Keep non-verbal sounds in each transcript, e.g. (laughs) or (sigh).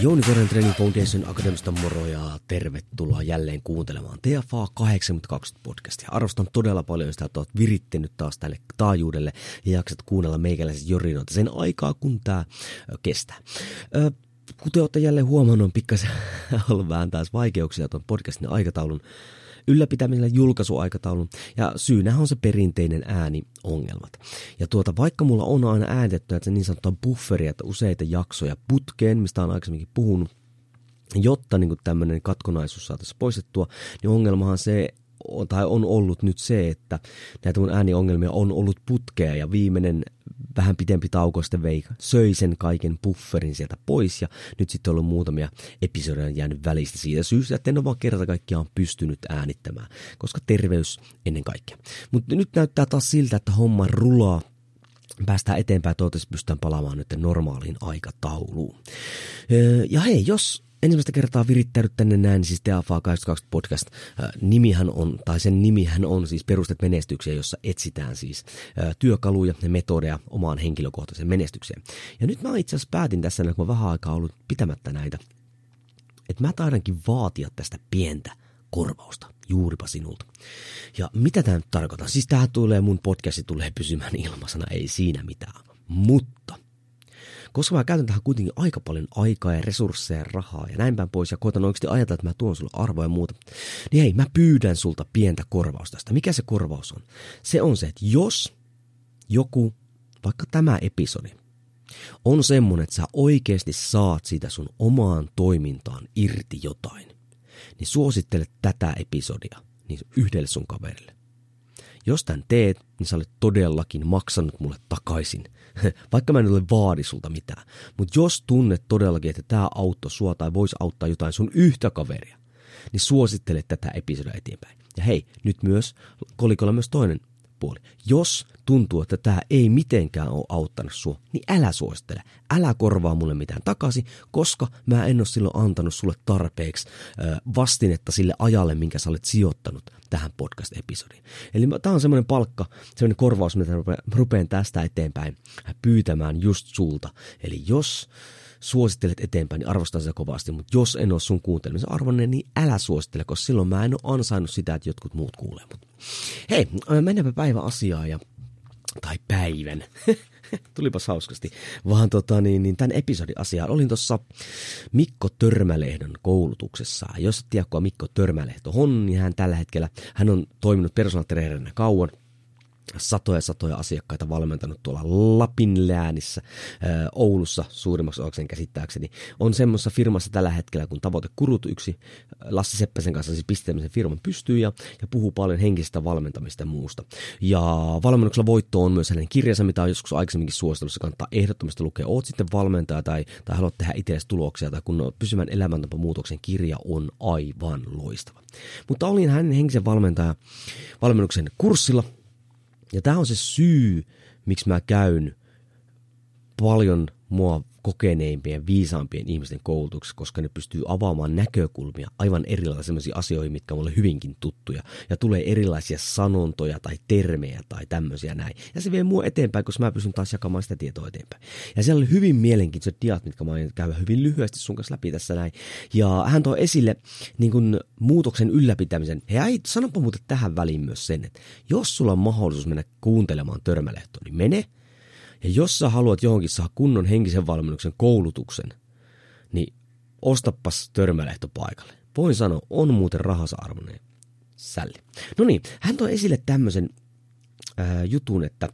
Jouni Koren Training Foundation Akademista moro ja tervetuloa jälleen kuuntelemaan TFA 82 podcastia. Arvostan todella paljon sitä, että olet virittänyt taas tälle taajuudelle ja jaksat kuunnella meikäläiset jorinoita sen aikaa, kun tämä kestää. kuten olette jälleen huomannut, on pikkasen (laughs) ollut vähän taas vaikeuksia tuon podcastin aikataulun ylläpitämisellä julkaisuaikataulun, ja syynä on se perinteinen ääniongelmat. Ja tuota, vaikka mulla on aina äänitetty että niin sanottua bufferia, että useita jaksoja putkeen, mistä on aikaisemminkin puhunut, jotta niin tämmöinen katkonaisuus saataisiin poistettua, niin ongelmahan se, tai on ollut nyt se, että näitä mun ääniongelmia on ollut putkea ja viimeinen vähän pitempi tauko sitten vei, söi sen kaiken bufferin sieltä pois ja nyt sitten on ollut muutamia episodeja jäänyt välistä siitä syystä, että en ole vaan kerta kaikkiaan pystynyt äänittämään, koska terveys ennen kaikkea. Mutta nyt näyttää taas siltä, että homma rulaa päästään eteenpäin, toivottavasti pystytään palaamaan nyt normaaliin aikatauluun. Ja hei, jos ensimmäistä kertaa virittäydyt tänne näin, siis TFA 82 podcast, nimihän on, tai sen nimihän on siis Perustet menestykseen, jossa etsitään siis työkaluja ja metodeja omaan henkilökohtaiseen menestykseen. Ja nyt mä itse asiassa päätin tässä, kun mä vähän aikaa ollut pitämättä näitä, että mä taidankin vaatia tästä pientä korvausta juuripa sinulta. Ja mitä tämä nyt tarkoittaa? Siis tämä tulee, mun podcasti tulee pysymään ilmasana, ei siinä mitään. Mutta – koska mä käytän tähän kuitenkin aika paljon aikaa ja resursseja ja rahaa ja näin päin pois ja koitan oikeasti ajatella, että mä tuon sulle arvoa ja muuta, niin hei, mä pyydän sulta pientä korvausta tästä. Mikä se korvaus on? Se on se, että jos joku, vaikka tämä episodi, on semmonen, että sä oikeasti saat siitä sun omaan toimintaan irti jotain, niin suosittele tätä episodia niin yhdelle sun kaverille. Jos tämän teet, niin sä olet todellakin maksanut mulle takaisin (laughs) – vaikka mä en ole vaadi sulta mitään. Mutta jos tunnet todellakin, että tämä auttoi sua tai voisi auttaa jotain sun yhtä kaveria, niin suosittele tätä episodia eteenpäin. Ja hei, nyt myös kolikolla myös toinen puoli. Jos tuntuu, että tämä ei mitenkään ole auttanut sua, niin älä suosittele. Älä korvaa mulle mitään takaisin, koska mä en ole silloin antanut sulle tarpeeksi vastinetta sille ajalle, minkä sä olet sijoittanut tähän podcast-episodiin. Eli tämä on semmoinen palkka, semmoinen korvaus, mitä rupean tästä eteenpäin pyytämään just sulta. Eli jos suosittelet eteenpäin, niin arvostan sitä kovasti, mutta jos en ole sun kuuntelemisen arvoinen, niin älä suosittele, koska silloin mä en ole ansainnut sitä, että jotkut muut kuulee. Mutta hei, mennäänpä päivän asiaa ja, tai päivän. (laughs) Tulipas hauskasti. Vaan tota, niin, niin tämän episodin asiaan. Olin tuossa Mikko Törmälehdon koulutuksessa. Jos et tiedä, Mikko Törmälehto on, niin hän tällä hetkellä, hän on toiminut personal kauan satoja satoja asiakkaita valmentanut tuolla Lapin läänissä, Oulussa suurimmaksi osakseen käsittääkseni. On semmoisessa firmassa tällä hetkellä, kun tavoite kurut yksi Lassi Seppäsen kanssa siis pisteemisen firman pystyy ja, ja puhuu paljon henkistä valmentamista ja muusta. Ja valmennuksella voitto on myös hänen kirjansa, mitä on joskus aikaisemminkin suositellut, kannattaa ehdottomasti lukea. Oot sitten valmentaja tai, tai haluat tehdä itsellesi tuloksia tai kun pysymän elämäntapamuutoksen kirja on aivan loistava. Mutta olin hänen henkisen valmentaja valmennuksen kurssilla – ja tämä on se syy, miksi mä käyn paljon mua kokeneimpien, viisaampien ihmisten koulutuksessa, koska ne pystyy avaamaan näkökulmia aivan erilaisiin asioihin, mitkä on hyvinkin tuttuja. Ja tulee erilaisia sanontoja tai termejä tai tämmöisiä näin. Ja se vie mua eteenpäin, koska mä pystyn taas jakamaan sitä tietoa eteenpäin. Ja siellä oli hyvin mielenkiintoiset diat, mitkä mä aion käydä hyvin lyhyesti sun kanssa läpi tässä näin. Ja hän toi esille niin kun, muutoksen ylläpitämisen. Ja ei, sanonpa muuten tähän väliin myös sen, että jos sulla on mahdollisuus mennä kuuntelemaan törmälehtoa, niin mene – ja jos sä haluat johonkin saada kunnon henkisen valmennuksen koulutuksen, niin ostapas törmälehto paikalle. Voin sanoa, on muuten rahasa arvoinen sälli. No niin, hän toi esille tämmöisen ää, jutun, että,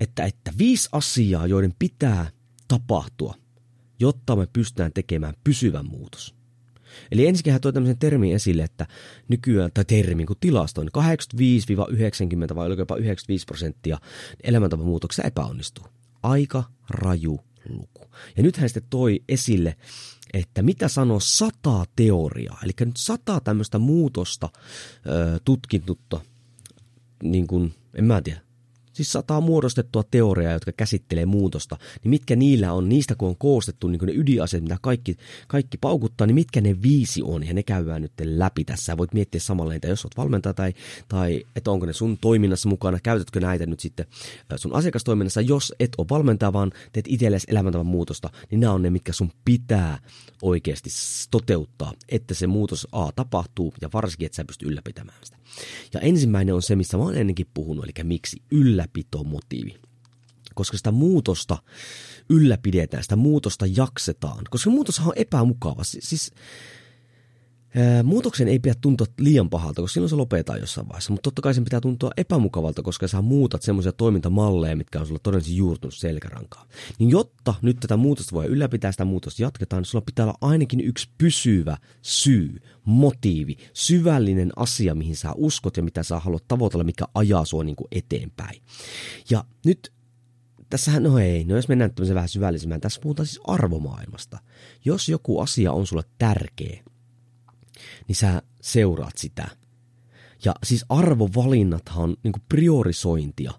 että, että viisi asiaa, joiden pitää tapahtua, jotta me pystytään tekemään pysyvä muutos. Eli ensinnäkin hän toi tämmöisen termin esille, että nykyään, tai termin kuin tilastoin, 85-90 vai oliko jopa 95 prosenttia elämäntapamuutoksista epäonnistuu. Aika raju luku. Ja nyt hän sitten toi esille, että mitä sanoo sata teoriaa, eli nyt sata tämmöistä muutosta tutkintutta, niin kuin, en mä tiedä, siis sataa muodostettua teoriaa, jotka käsittelee muutosta, niin mitkä niillä on, niistä kun on koostettu niin ne ydinasiat, mitä kaikki, kaikki paukuttaa, niin mitkä ne viisi on, ja ne käydään nyt läpi tässä. Voit miettiä samalla että jos olet valmentaja tai, tai että onko ne sun toiminnassa mukana, käytätkö näitä nyt sitten sun asiakastoiminnassa, jos et ole valmentaja, vaan teet itsellesi elämäntavan muutosta, niin nämä on ne, mitkä sun pitää oikeasti toteuttaa, että se muutos A tapahtuu, ja varsinkin, että sä pystyt ylläpitämään sitä. Ja ensimmäinen on se, missä mä oon ennenkin puhunut, eli miksi ylläpitomotiivi. Koska sitä muutosta ylläpidetään, sitä muutosta jaksetaan. Koska muutoshan on epämukava. Siis Muutoksen ei pidä tuntua liian pahalta, koska silloin se lopetetaan jossain vaiheessa, mutta totta kai sen pitää tuntua epämukavalta, koska sä muutat semmoisia toimintamalleja, mitkä on sulla todennäköisesti juurtunut selkärankaan. Niin jotta nyt tätä muutosta voi ylläpitää, sitä muutosta jatketaan, niin sulla pitää olla ainakin yksi pysyvä syy, motiivi, syvällinen asia, mihin sä uskot ja mitä sä haluat tavoitella, mikä ajaa sua niin kuin eteenpäin. Ja nyt tässähän, no ei, no jos mennään tämmöisen vähän syvällisemmään, tässä puhutaan siis arvomaailmasta. Jos joku asia on sulle tärkeä, niin sä seuraat sitä. Ja siis arvovalinnathan on niin priorisointia.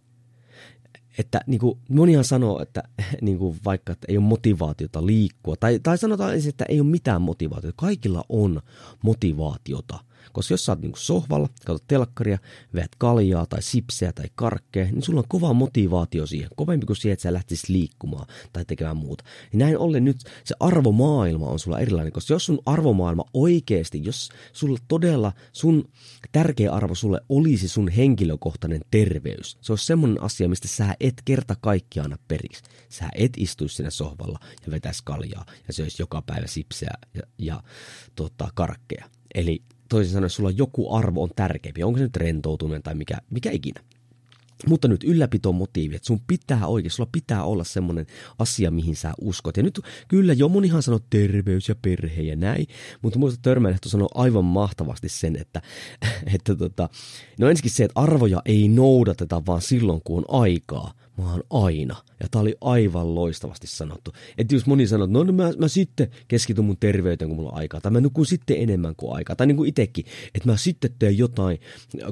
Että niin kuin, monihan sanoo, että (laughs) niin kuin vaikka että ei ole motivaatiota liikkua, tai, tai sanotaan ensin, että ei ole mitään motivaatiota. Kaikilla on motivaatiota. Koska jos sä oot niinku sohvalla, katsot telkkaria, veät kaljaa tai sipseä tai karkkeja, niin sulla on kova motivaatio siihen. Kovempi kuin siihen, että sä lähtisit liikkumaan tai tekemään muuta. Ja näin ollen nyt se arvomaailma on sulla erilainen, koska jos sun arvomaailma oikeasti, jos sulla todella sun tärkeä arvo sulle olisi sun henkilökohtainen terveys, se olisi semmoinen asia, mistä sä et kerta kaikkiaan anna periksi. Sä et istuisi siinä sohvalla ja vetäisi kaljaa ja se olisi joka päivä sipseä ja, ja tota, karkkeja. Eli toisin sanoen sulla joku arvo on tärkeämpi, onko se nyt rentoutuminen tai mikä, mikä ikinä. Mutta nyt ylläpitomotiivi, että sun pitää oikein, sulla pitää olla semmoinen asia, mihin sä uskot. Ja nyt kyllä jo monihan sanoo terveys ja perhe ja näin, mutta muista Törmäilehto sanoo aivan mahtavasti sen, että, (laughs) että tota, no ensinnäkin se, että arvoja ei noudateta vaan silloin, kun on aikaa, vaan aina. Ja tää oli aivan loistavasti sanottu. Että jos moni sanoo, että no, no mä, mä sitten keskityn mun terveyteen, kun mulla on aikaa. Tai mä nukun sitten enemmän kuin aikaa. Tai niin kuin itekin, että mä sitten teen jotain,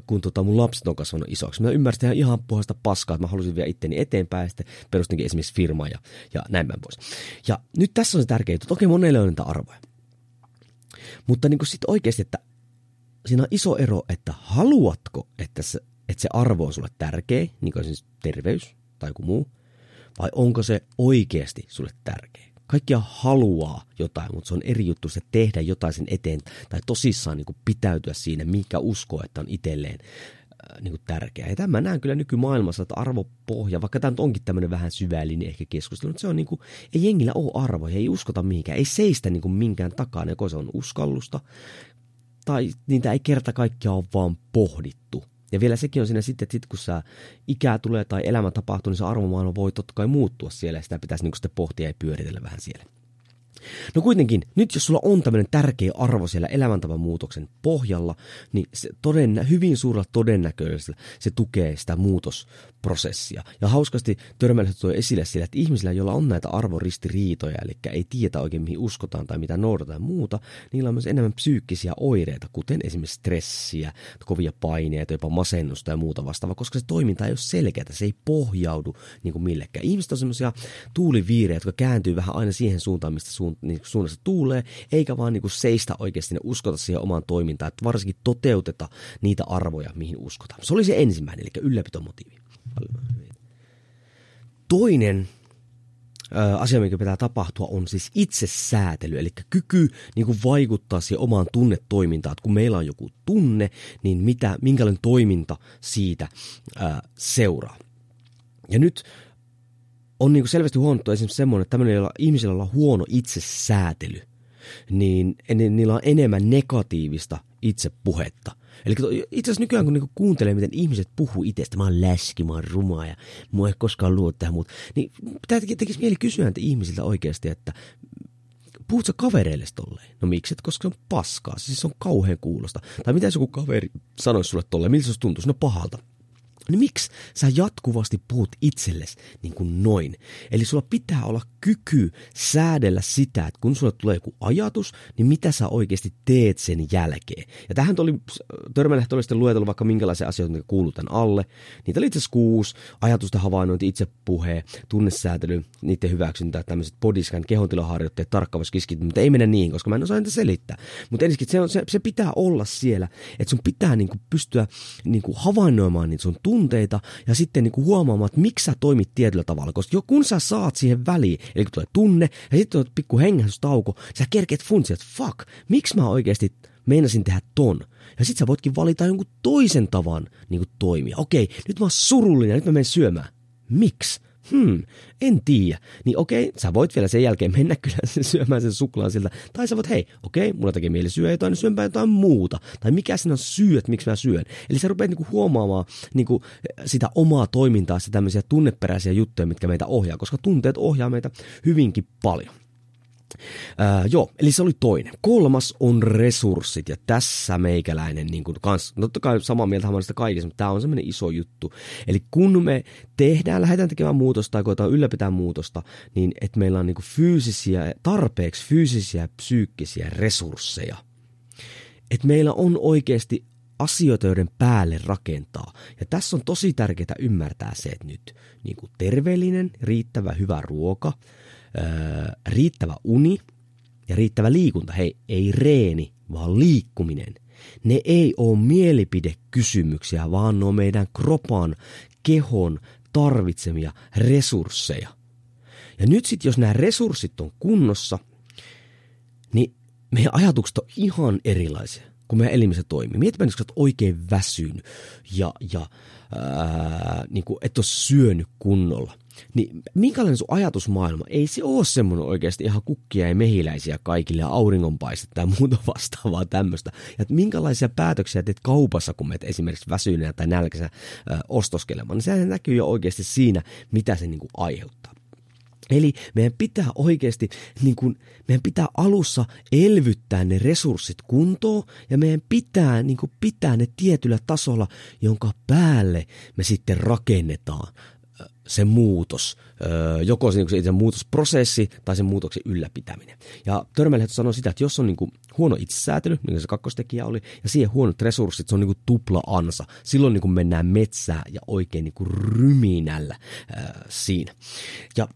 kun tota mun lapset on kasvanut isoksi. Mä ymmärsin ihan puhasta paskaa, että mä halusin vielä itteni eteenpäin. Ja sitten perustinkin esimerkiksi firmaa ja, ja näin päin pois. Ja nyt tässä on se tärkeä juttu. Toki monelle on niitä arvoja. Mutta niin sitten oikeasti, että siinä on iso ero, että haluatko, että se, että se arvo on sulle tärkeä, niin kuin siis terveys, tai joku muu, vai onko se oikeasti sulle tärkeä? Kaikkia haluaa jotain, mutta se on eri juttu se tehdä jotain sen eteen tai tosissaan niin kuin pitäytyä siinä, mikä uskoo, että on itselleen äh, niin kuin tärkeää. Ja tämä näen kyllä nykymaailmassa, että arvopohja, vaikka tämä nyt onkin tämmöinen vähän syvällinen ehkä keskustelu, mutta se on niin kuin, ei jengillä ole arvoja, ei uskota mihinkään, ei seistä niin kuin minkään takana, joko se on uskallusta, tai niitä ei kerta kaikkiaan ole vaan pohdittu. Ja vielä sekin on siinä sitten, että sit kun sä ikää tulee tai elämä tapahtuu, niin se arvomaailma voi totta kai muuttua siellä ja sitä pitäisi niin sitten pohtia ja pyöritellä vähän siellä. No kuitenkin, nyt jos sulla on tämmöinen tärkeä arvo siellä elämäntavan muutoksen pohjalla, niin se toden, hyvin suurella todennäköisellä se tukee sitä muutosprosessia. Ja hauskasti törmäilystä tuo esille sillä, että ihmisillä, joilla on näitä arvoristiriitoja, eli ei tiedä oikein mihin uskotaan tai mitä noudataan muuta, niillä on myös enemmän psyykkisiä oireita, kuten esimerkiksi stressiä, kovia paineita, jopa masennusta ja muuta vastaavaa, koska se toiminta ei ole selkeää, se ei pohjaudu niin kuin millekään. Ihmiset on semmoisia tuuliviirejä, jotka kääntyy vähän aina siihen suuntaan, mistä suun, niin suunnassa tuulee, eikä vaan niin seistä oikeasti ja uskota siihen omaan toimintaan, että varsinkin toteuteta niitä arvoja, mihin uskotaan. Se oli se ensimmäinen, eli ylläpitomotiivi. Toinen asia, mikä pitää tapahtua, on siis itsesäätely, eli kyky niin kuin vaikuttaa siihen omaan tunnetoimintaan. Että kun meillä on joku tunne, niin mitä, minkälainen toiminta siitä ää, seuraa. Ja nyt on niin kuin selvästi huomattu esimerkiksi semmoinen, että tämmöinen, jolla ihmisillä on huono itsesäätely, niin niillä on enemmän negatiivista itsepuhetta. Eli itse asiassa nykyään kun niinku kuuntelee, miten ihmiset puhuu itsestä, mä oon läski, mä oon ruma ja mua ei koskaan luo tähän muuta, niin pitää tekisi mieli kysyä että ihmisiltä oikeasti, että puhut sä kavereille tolleen? No miksi? Koska se on paskaa, siis se on kauhean kuulosta. Tai mitä joku kaveri sanoisi sulle tolleen, miltä se tuntuu? No pahalta niin miksi sä jatkuvasti puhut itsellesi niin kuin noin? Eli sulla pitää olla kyky säädellä sitä, että kun sulle tulee joku ajatus, niin mitä sä oikeasti teet sen jälkeen. Ja tähän oli, Törmälehto oli sitten luetellut vaikka minkälaisia asioita, mitkä kuuluu tämän alle. Niitä oli itse asiassa kuusi, ajatusta havainnointi, itsepuhe, tunnesäätely, niiden hyväksyntä, tämmöiset bodyscan, kehontilaharjoitteet, tarkkaavassa mutta ei mennä niin, koska mä en osaa niitä selittää. Mutta ensinnäkin se, se, se, pitää olla siellä, että sun pitää niin kuin pystyä niin kuin havainnoimaan niitä sun tunteita ja sitten niin kuin huomaamaan, että miksi sä toimit tietyllä tavalla. Koska jo kun sä saat siihen väliin, eli kun tulee tunne ja sitten tulee pikku hengähdystauko, sä kerkeet funtsia, että fuck, miksi mä oikeasti meinasin tehdä ton. Ja sit sä voitkin valita jonkun toisen tavan niin kuin toimia. Okei, nyt mä oon surullinen, nyt mä menen syömään. Miksi? Hmm, en tiedä. Niin okei, sä voit vielä sen jälkeen mennä kyllä syömään sen suklaan siltä. Tai sä voit, hei, okei, mulla tekee mieli syödä jotain, niin syönpä jotain muuta. Tai mikä sinä on syy, että miksi mä syön. Eli sä rupeat niinku huomaamaan niinku sitä omaa toimintaa, sitä tämmöisiä tunneperäisiä juttuja, mitkä meitä ohjaa, koska tunteet ohjaa meitä hyvinkin paljon. Ää, joo, eli se oli toinen. Kolmas on resurssit, ja tässä meikäläinen niin kuin kans, totta kai samaa mieltä sitä kaikista, mutta tämä on semmoinen iso juttu. Eli kun me tehdään, lähdetään tekemään muutosta tai koetaan ylläpitää muutosta, niin että meillä on niin kuin fyysisiä, tarpeeksi fyysisiä ja psyykkisiä resursseja. Että meillä on oikeasti asioita, joiden päälle rakentaa. Ja tässä on tosi tärkeää ymmärtää se, että nyt niin kuin terveellinen, riittävä, hyvä ruoka – riittävä uni ja riittävä liikunta, hei, ei reeni, vaan liikkuminen. Ne ei ole mielipidekysymyksiä, vaan ne on meidän kropan, kehon tarvitsemia resursseja. Ja nyt sitten, jos nämä resurssit on kunnossa, niin meidän ajatukset on ihan erilaisia, kun meidän elimissä toimii. Mietipä, että olet oikein väsynyt ja, ja ää, niin kuin et ole syönyt kunnolla – niin minkälainen sun ajatusmaailma? Ei se ole semmoinen oikeasti ihan kukkia ja mehiläisiä kaikille ja auringonpaistetta ja muuta vastaavaa tämmöistä. Ja että minkälaisia päätöksiä teet kaupassa, kun menet esimerkiksi väsyneenä tai nälkäisenä ostoskelemaan, niin sehän näkyy jo oikeasti siinä, mitä se niin kuin aiheuttaa. Eli meidän pitää oikeasti, niin kuin, meidän pitää alussa elvyttää ne resurssit kuntoon ja meidän pitää niin kuin, pitää ne tietyllä tasolla, jonka päälle me sitten rakennetaan se muutos, joko se, se itse muutosprosessi tai sen muutoksen ylläpitäminen. Ja Törmälähtö sanoi sitä, että jos on niin kuin huono itsesäätely, niin se kakkostekijä oli, ja siihen huonot resurssit, se on niin kuin tupla ansa. Silloin niin kuin mennään metsään ja oikein niin kuin ryminällä ää, siinä. Ja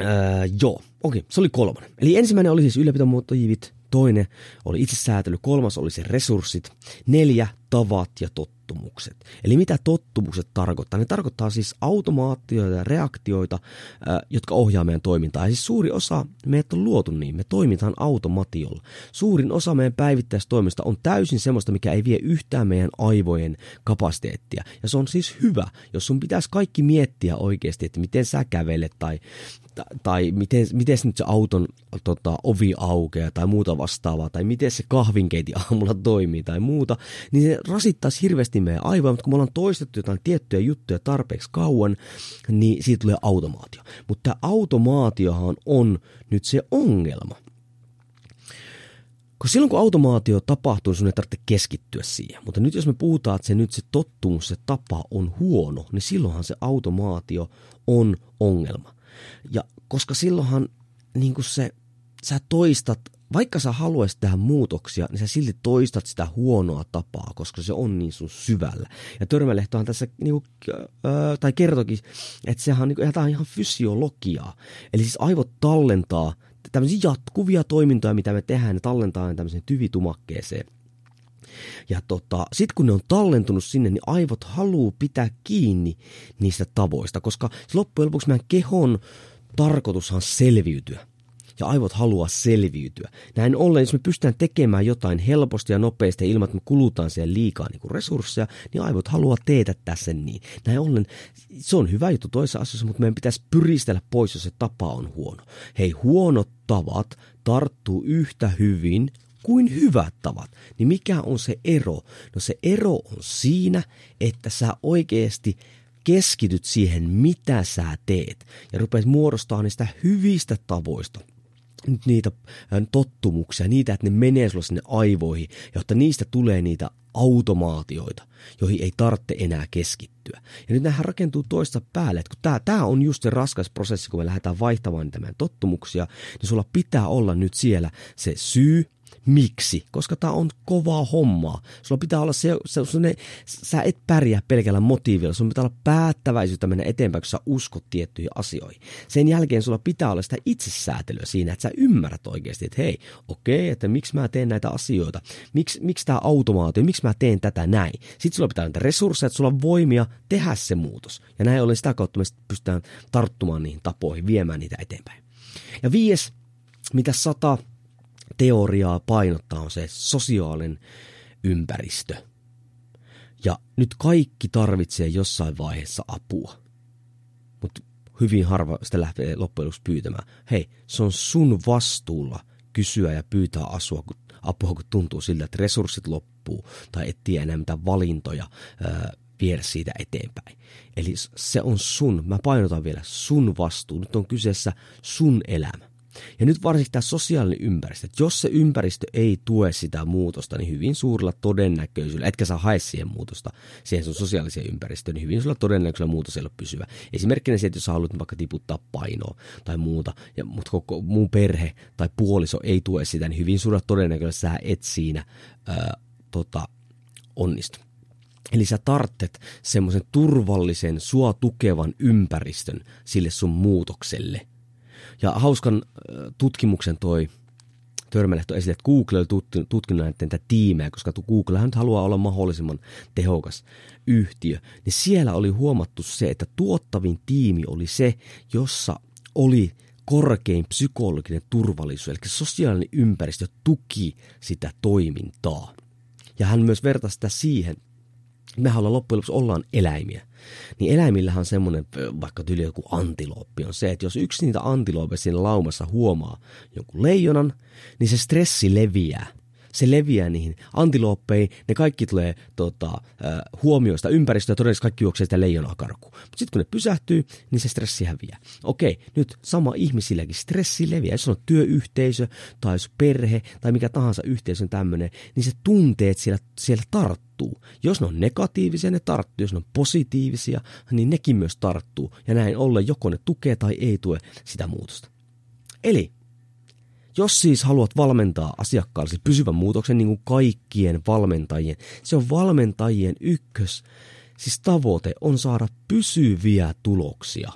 ää, joo, okei, se oli kolmannen. Eli ensimmäinen oli siis ylläpitomoottojivit, toinen oli itsesäätely, kolmas oli se resurssit, neljä tavat ja tottumukset. Eli mitä tottumukset tarkoittaa? Ne tarkoittaa siis automaatioita ja reaktioita, jotka ohjaa meidän toimintaa. Ja siis suuri osa meidät on luotu niin, me toimitaan automatiolla. Suurin osa meidän päivittäistoimista on täysin semmoista, mikä ei vie yhtään meidän aivojen kapasiteettia. Ja se on siis hyvä, jos sun pitäisi kaikki miettiä oikeasti, että miten sä kävelet tai tai miten, miten nyt se auton tota, ovi aukeaa tai muuta vastaavaa, tai miten se kahvinkeiti (laughs) aamulla toimii tai muuta, niin se rasittaisi hirveästi meidän aivoja, mutta kun me ollaan toistettu jotain tiettyjä juttuja tarpeeksi kauan, niin siitä tulee automaatio. Mutta tämä automaatiohan on nyt se ongelma. Kun silloin kun automaatio tapahtuu, niin sun ei tarvitse keskittyä siihen. Mutta nyt jos me puhutaan, että se nyt se tottumus, se tapa on huono, niin silloinhan se automaatio on ongelma. Ja koska silloinhan niin kuin se, sä toistat, vaikka sä haluaisit tehdä muutoksia, niin sä silti toistat sitä huonoa tapaa, koska se on niin sun syvällä. Ja Törmälehtohan tässä, niin kuin, äh, tai kertokin, että sehän niin kuin, on ihan fysiologiaa. Eli siis aivot tallentaa tämmöisiä jatkuvia toimintoja, mitä me tehdään, ne tallentaa ne tämmöiseen tyvitumakkeeseen. Ja tota, sitten kun ne on tallentunut sinne, niin aivot haluu pitää kiinni niistä tavoista, koska loppujen lopuksi meidän kehon tarkoitushan selviytyä. Ja aivot haluaa selviytyä. Näin ollen, jos me pystytään tekemään jotain helposti ja nopeasti ilman, että me kulutaan siihen liikaa niin resursseja, niin aivot haluaa teetättää sen niin. Näin ollen, se on hyvä juttu toisessa asiassa, mutta meidän pitäisi pyristellä pois, jos se tapa on huono. Hei, huonot tavat tarttuu yhtä hyvin kuin hyvät tavat, niin mikä on se ero? No se ero on siinä, että sä oikeasti keskityt siihen, mitä sä teet, ja rupeat muodostamaan niistä hyvistä tavoista nyt niitä tottumuksia, niitä, että ne menee sulle sinne aivoihin, jotta niistä tulee niitä automaatioita, joihin ei tarvitse enää keskittyä. Ja nyt nämähän rakentuu toista päälle, että kun tämä, tämä on just se raskas prosessi, kun me lähdetään vaihtamaan niitä meidän tottumuksia, niin sulla pitää olla nyt siellä se syy, Miksi? Koska tämä on kovaa hommaa. Sulla pitää olla se, se, se ne, sä et pärjää pelkällä motiivilla. Sun pitää olla päättäväisyyttä mennä eteenpäin, kun sä uskot tiettyihin asioihin. Sen jälkeen sulla pitää olla sitä itsesäätelyä siinä, että sä ymmärrät oikeasti, että hei, okei, okay, että miksi mä teen näitä asioita. Miksi, miksi tämä automaatio, miksi mä teen tätä näin. Sitten sulla pitää olla resursseja, että sulla on voimia tehdä se muutos. Ja näin ollen sitä kautta me pystytään tarttumaan niihin tapoihin, viemään niitä eteenpäin. Ja viides, mitä sata teoriaa painottaa on se sosiaalinen ympäristö. Ja nyt kaikki tarvitsee jossain vaiheessa apua. Mutta hyvin harva sitä lähtee loppujen lopuksi pyytämään. Hei, se on sun vastuulla kysyä ja pyytää asua, kun, apua, kun tuntuu siltä, että resurssit loppuu tai et tiedä enää mitään valintoja ää, viedä siitä eteenpäin. Eli se on sun, mä painotan vielä, sun vastuu. Nyt on kyseessä sun elämä. Ja nyt varsinkin tämä sosiaalinen ympäristö, että jos se ympäristö ei tue sitä muutosta, niin hyvin suurella todennäköisyydellä, etkä saa hae siihen muutosta, siihen sun sosiaaliseen ympäristöön, niin hyvin suurella todennäköisyydellä muutos ei ole pysyvä. Esimerkkinä se, että jos haluat vaikka tiputtaa painoa tai muuta, ja, mutta koko muun perhe tai puoliso ei tue sitä, niin hyvin suurella todennäköisyydellä sä et siinä ää, tota, onnistu. Eli sä tarttet semmoisen turvallisen, sua tukevan ympäristön sille sun muutokselle – ja hauskan tutkimuksen toi Törmälehto esille, että Google oli tutkinut näiden tiimejä, koska Googlehan nyt haluaa olla mahdollisimman tehokas yhtiö. Niin siellä oli huomattu se, että tuottavin tiimi oli se, jossa oli korkein psykologinen turvallisuus, eli sosiaalinen ympäristö tuki sitä toimintaa. Ja hän myös vertasi sitä siihen, me haluamme loppujen lopuksi ollaan eläimiä. Niin eläimillähän on semmoinen, vaikka tyyli joku antilooppi, on se, että jos yksi niitä antiloopeja siinä laumassa huomaa jonkun leijonan, niin se stressi leviää se leviää niihin antilooppeihin, ne kaikki tulee tota, huomioista ympäristöä ja todennäköisesti kaikki juoksee sitä leijonaa karkuun. Mutta sitten kun ne pysähtyy, niin se stressi häviää. Okei, nyt sama ihmisilläkin stressi leviää. Jos on työyhteisö tai jos perhe tai mikä tahansa yhteisö tämmöinen, niin se tunteet siellä, siellä tarttuu. Jos ne on negatiivisia, ne tarttuu. Jos ne on positiivisia, niin nekin myös tarttuu. Ja näin ollen joko ne tukee tai ei tue sitä muutosta. Eli jos siis haluat valmentaa asiakkaallesi pysyvän muutoksen niin kuin kaikkien valmentajien, se on valmentajien ykkös, siis tavoite on saada pysyviä tuloksia.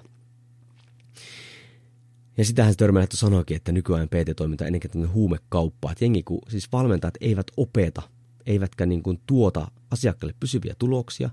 Ja sitähän se törmälähtö sanoikin, että nykyään PT-toiminta on ennenkin huumekauppaa. Että jengi, kun siis valmentajat eivät opeta, eivätkä niin kuin tuota asiakkaille pysyviä tuloksia,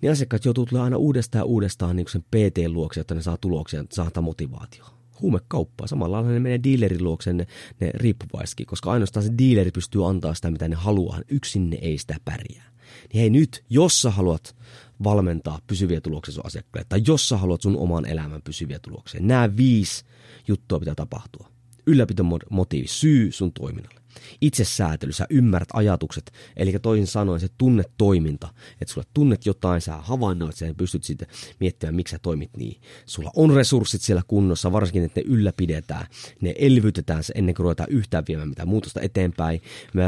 niin asiakkaat joutuu tulemaan aina uudestaan ja uudestaan niin sen PT-luokse, jotta ne saa tuloksia, saa motivaatioa huumekauppaa. Samalla lailla ne menee dealerin luokse ne, ne riippuvaisetkin, koska ainoastaan se dealeri pystyy antaa sitä, mitä ne haluaa. Yksin ne ei sitä pärjää. Niin hei nyt, jos sä haluat valmentaa pysyviä tuloksia sun asiakkaille, tai jos sä haluat sun oman elämän pysyviä tuloksia, nämä viisi juttua pitää tapahtua. Ylläpitomotiivi, syy sun toiminnalle itsesäätely, sä ymmärrät ajatukset, eli toisin sanoen se tunnetoiminta, että sulla tunnet jotain, sä havainnoit sen ja pystyt sitten miettimään, miksi sä toimit niin. Sulla on resurssit siellä kunnossa, varsinkin, että ne ylläpidetään, ne elvytetään se ennen kuin ruvetaan yhtään viemään mitään muutosta eteenpäin. Me,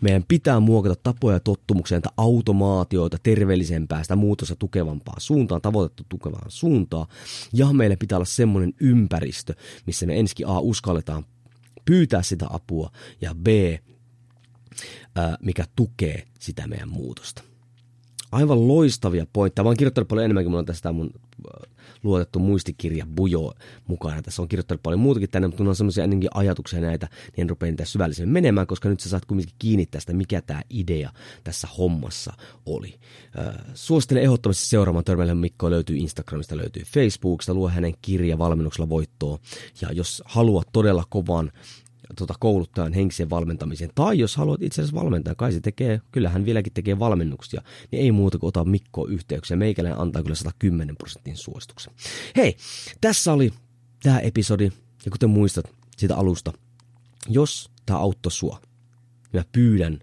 meidän pitää muokata tapoja ja tottumuksia, että automaatioita, terveellisempää, sitä muutosta tukevampaa suuntaan, tavoitettu tukevaan suuntaan. Ja meillä pitää olla semmoinen ympäristö, missä me ensikin A uskalletaan pyytää sitä apua ja B, mikä tukee sitä meidän muutosta. Aivan loistavia pointteja. Mä oon kirjoittanut paljon enemmänkin, mulla on tästä mun luotettu muistikirja Bujo mukana. Tässä on kirjoittanut paljon muutakin tänne, mutta on semmoisia ennenkin ajatuksia näitä, niin en rupea niitä syvällisemmin menemään, koska nyt sä saat kuitenkin kiinni tästä, mikä tämä idea tässä hommassa oli. Äh, suosittelen ehdottomasti seuraamaan Törmällä Mikko löytyy Instagramista, löytyy Facebookista, luo hänen kirja valmennuksella voittoa. Ja jos haluat todella kovan tota, kouluttajan henkisen valmentamisen. Tai jos haluat itse asiassa valmentaa, kai se tekee, kyllähän vieläkin tekee valmennuksia, niin ei muuta kuin ota Mikko yhteyksiä. Meikäläinen antaa kyllä 110 prosentin suosituksen. Hei, tässä oli tämä episodi, ja kuten muistat siitä alusta, jos tämä auttoi sua, mä pyydän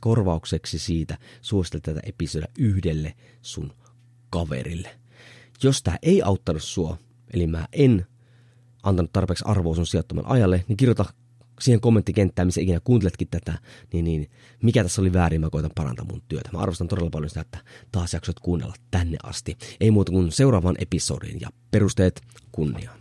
korvaukseksi siitä suositella tätä episodia yhdelle sun kaverille. Jos tämä ei auttanut sua, eli mä en antanut tarpeeksi arvoa sun sijoittaman ajalle, niin kirjoita siihen kommenttikenttään, missä ikinä kuunteletkin tätä, niin, niin mikä tässä oli väärin, mä koitan parantaa mun työtä. Mä arvostan todella paljon sitä, että taas jaksot kuunnella tänne asti. Ei muuta kuin seuraavaan episodiin ja perusteet kunniaan.